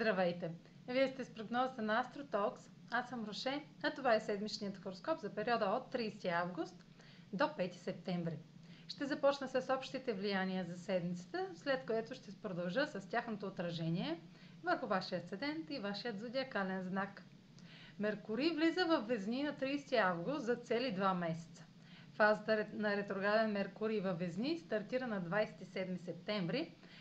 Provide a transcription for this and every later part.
Здравейте! Вие сте с прогнозата на AstroTalks. Аз съм Роше, а това е седмичният хороскоп за периода от 30 август до 5 септември. Ще започна с общите влияния за седмицата, след което ще продължа с тяхното отражение върху вашия асцендент и вашият зодиакален знак. Меркурий влиза в Везни на 30 август за цели 2 месеца. Фазата на ретрограден Меркурий във Везни стартира на 27 септември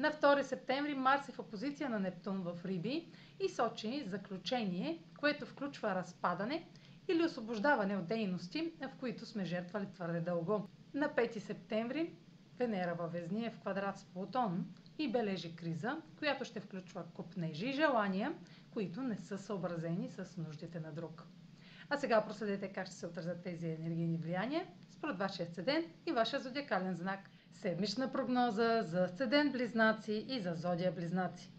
На 2 септември Марс е в опозиция на Нептун в Риби и сочи заключение, което включва разпадане или освобождаване от дейности, в които сме жертвали твърде дълго. На 5 септември Венера във Везни е в квадрат с Плутон и бележи криза, която ще включва купнежи и желания, които не са съобразени с нуждите на друг. А сега проследете как ще се отразят тези енергийни влияния според вашия асцендент и вашия зодиакален знак. Седмична прогноза за асцендент близнаци и за зодия близнаци.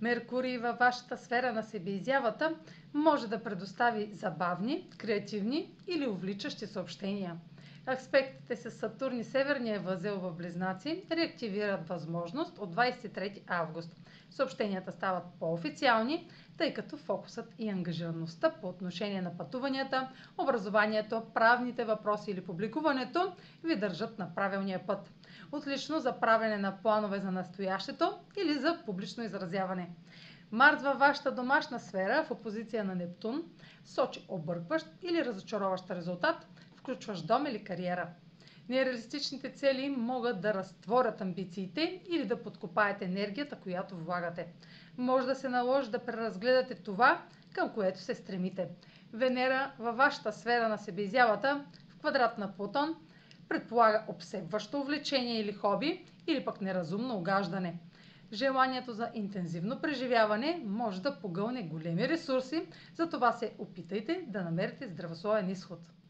Меркурий във вашата сфера на себеизявата може да предостави забавни, креативни или увличащи съобщения. Аспектите с Сатурн и Северния възел в Близнаци реактивират възможност от 23 август. Съобщенията стават по-официални, тъй като фокусът и ангажираността по отношение на пътуванията, образованието, правните въпроси или публикуването ви държат на правилния път. Отлично за правене на планове за настоящето или за публично изразяване. Марс във вашата домашна сфера в опозиция на Нептун сочи объркващ или разочароващ резултат, включващ дом или кариера. Нереалистичните цели могат да разтворят амбициите или да подкопаят енергията, която влагате. Може да се наложи да преразгледате това, към което се стремите. Венера във вашата сфера на себеизявата в квадрат на Плутон предполага обсебващо увлечение или хоби, или пък неразумно огаждане. Желанието за интензивно преживяване може да погълне големи ресурси, затова се опитайте да намерите здравословен изход.